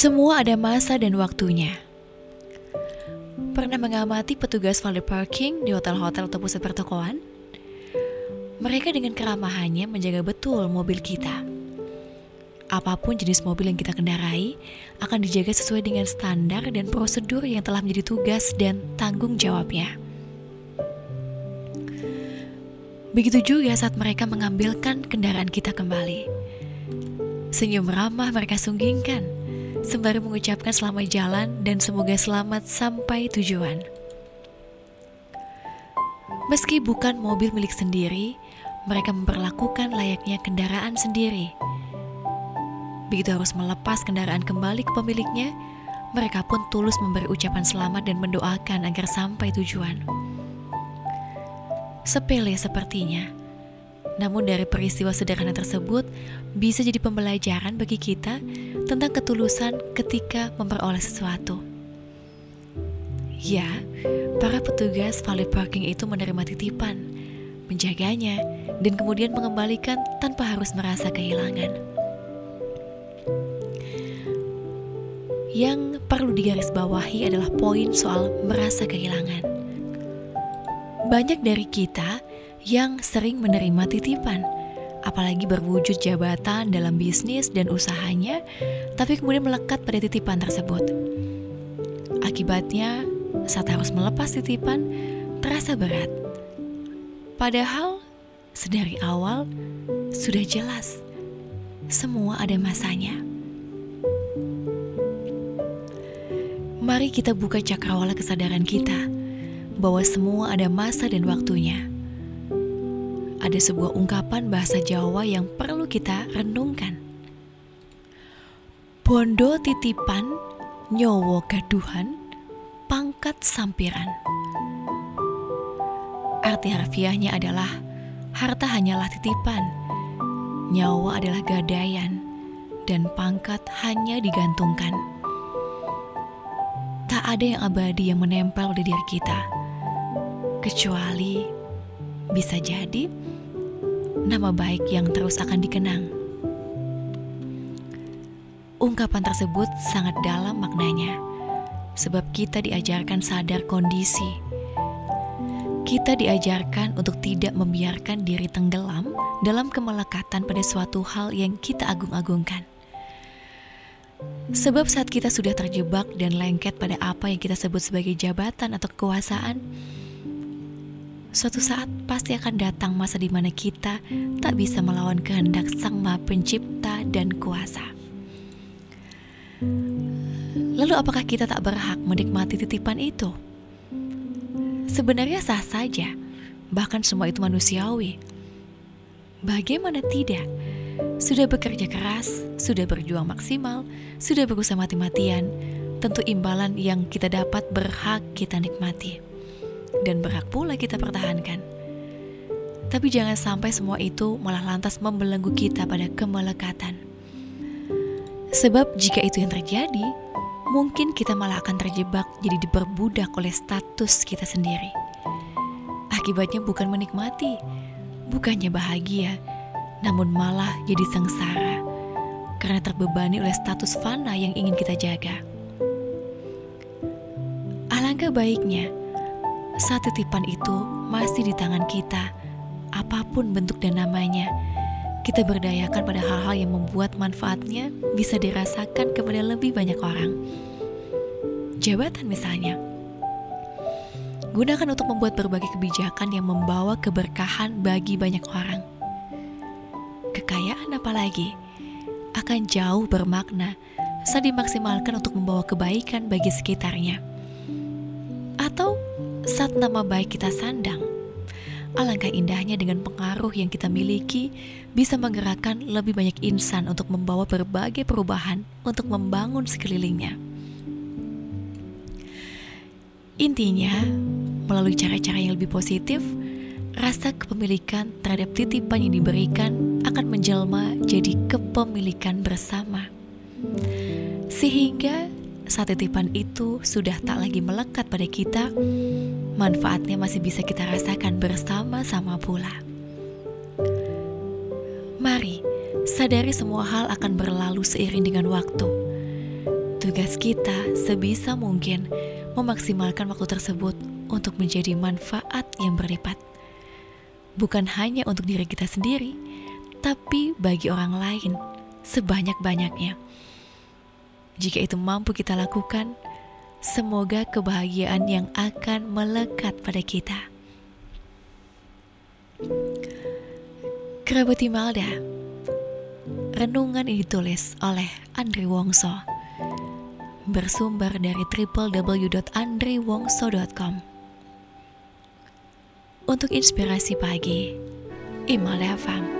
Semua ada masa dan waktunya. Pernah mengamati petugas valet parking di hotel-hotel atau pusat pertokoan? Mereka dengan keramahannya menjaga betul mobil kita. Apa pun jenis mobil yang kita kendarai akan dijaga sesuai dengan standar dan prosedur yang telah menjadi tugas dan tanggung jawabnya. Begitu juga saat mereka mengambilkan kendaraan kita kembali. Senyum ramah mereka sunggingkan sembari mengucapkan selamat jalan dan semoga selamat sampai tujuan. Meski bukan mobil milik sendiri, mereka memperlakukan layaknya kendaraan sendiri. Begitu harus melepas kendaraan kembali ke pemiliknya, mereka pun tulus memberi ucapan selamat dan mendoakan agar sampai tujuan. Sepele sepertinya, namun dari peristiwa sederhana tersebut bisa jadi pembelajaran bagi kita tentang ketulusan ketika memperoleh sesuatu. Ya, para petugas valet parking itu menerima titipan, menjaganya, dan kemudian mengembalikan tanpa harus merasa kehilangan. Yang perlu digarisbawahi adalah poin soal merasa kehilangan. Banyak dari kita yang sering menerima titipan, apalagi berwujud jabatan dalam bisnis dan usahanya, tapi kemudian melekat pada titipan tersebut. Akibatnya, saat harus melepas titipan, terasa berat. Padahal, sedari awal sudah jelas semua ada masanya. Mari kita buka cakrawala kesadaran kita bahwa semua ada masa dan waktunya ada sebuah ungkapan bahasa Jawa yang perlu kita renungkan. Bondo titipan, nyowo gaduhan, pangkat sampiran. Arti harfiahnya adalah harta hanyalah titipan, nyawa adalah gadaian, dan pangkat hanya digantungkan. Tak ada yang abadi yang menempel di diri kita, kecuali bisa jadi nama baik yang terus akan dikenang. Ungkapan tersebut sangat dalam maknanya, sebab kita diajarkan sadar kondisi. Kita diajarkan untuk tidak membiarkan diri tenggelam dalam kemelekatan pada suatu hal yang kita agung-agungkan. Sebab saat kita sudah terjebak dan lengket pada apa yang kita sebut sebagai jabatan atau kekuasaan, Suatu saat pasti akan datang masa di mana kita tak bisa melawan kehendak Sang Maha Pencipta dan Kuasa. Lalu apakah kita tak berhak menikmati titipan itu? Sebenarnya sah saja, bahkan semua itu manusiawi. Bagaimana tidak? Sudah bekerja keras, sudah berjuang maksimal, sudah berusaha mati-matian, tentu imbalan yang kita dapat berhak kita nikmati dan berhak pula kita pertahankan. Tapi jangan sampai semua itu malah lantas membelenggu kita pada kemelekatan. Sebab jika itu yang terjadi, mungkin kita malah akan terjebak jadi diperbudak oleh status kita sendiri. Akibatnya bukan menikmati, bukannya bahagia, namun malah jadi sengsara karena terbebani oleh status fana yang ingin kita jaga. Alangkah baiknya saat titipan itu masih di tangan kita, apa pun bentuk dan namanya, kita berdayakan pada hal-hal yang membuat manfaatnya bisa dirasakan kepada lebih banyak orang. Jabatan misalnya, gunakan untuk membuat berbagai kebijakan yang membawa keberkahan bagi banyak orang. Kekayaan apalagi akan jauh bermakna saat dimaksimalkan untuk membawa kebaikan bagi sekitarnya. Atau saat nama baik kita sandang, Alangkah indahnya dengan pengaruh yang kita miliki bisa menggerakkan lebih banyak insan untuk membawa berbagai perubahan untuk membangun sekelilingnya. Intinya, melalui cara-cara yang lebih positif, rasa kepemilikan terhadap titipan yang diberikan akan menjelma jadi kepemilikan bersama. Sehingga saat titipan itu sudah tak lagi melekat pada kita, manfaatnya masih bisa kita rasakan bersama-sama pula. Mari sadari semua hal akan berlalu seiring dengan waktu. Tugas kita sebisa mungkin memaksimalkan waktu tersebut untuk menjadi manfaat yang berlipat. Bukan hanya untuk diri kita sendiri, tapi bagi orang lain sebanyak-banyaknya. Jika itu mampu kita lakukan, Semoga kebahagiaan yang akan melekat pada kita. Kerabat Imelda Renungan ini ditulis oleh Andri Wongso. Bersumber dari www.andriwongso.com Untuk inspirasi pagi, Imelda FM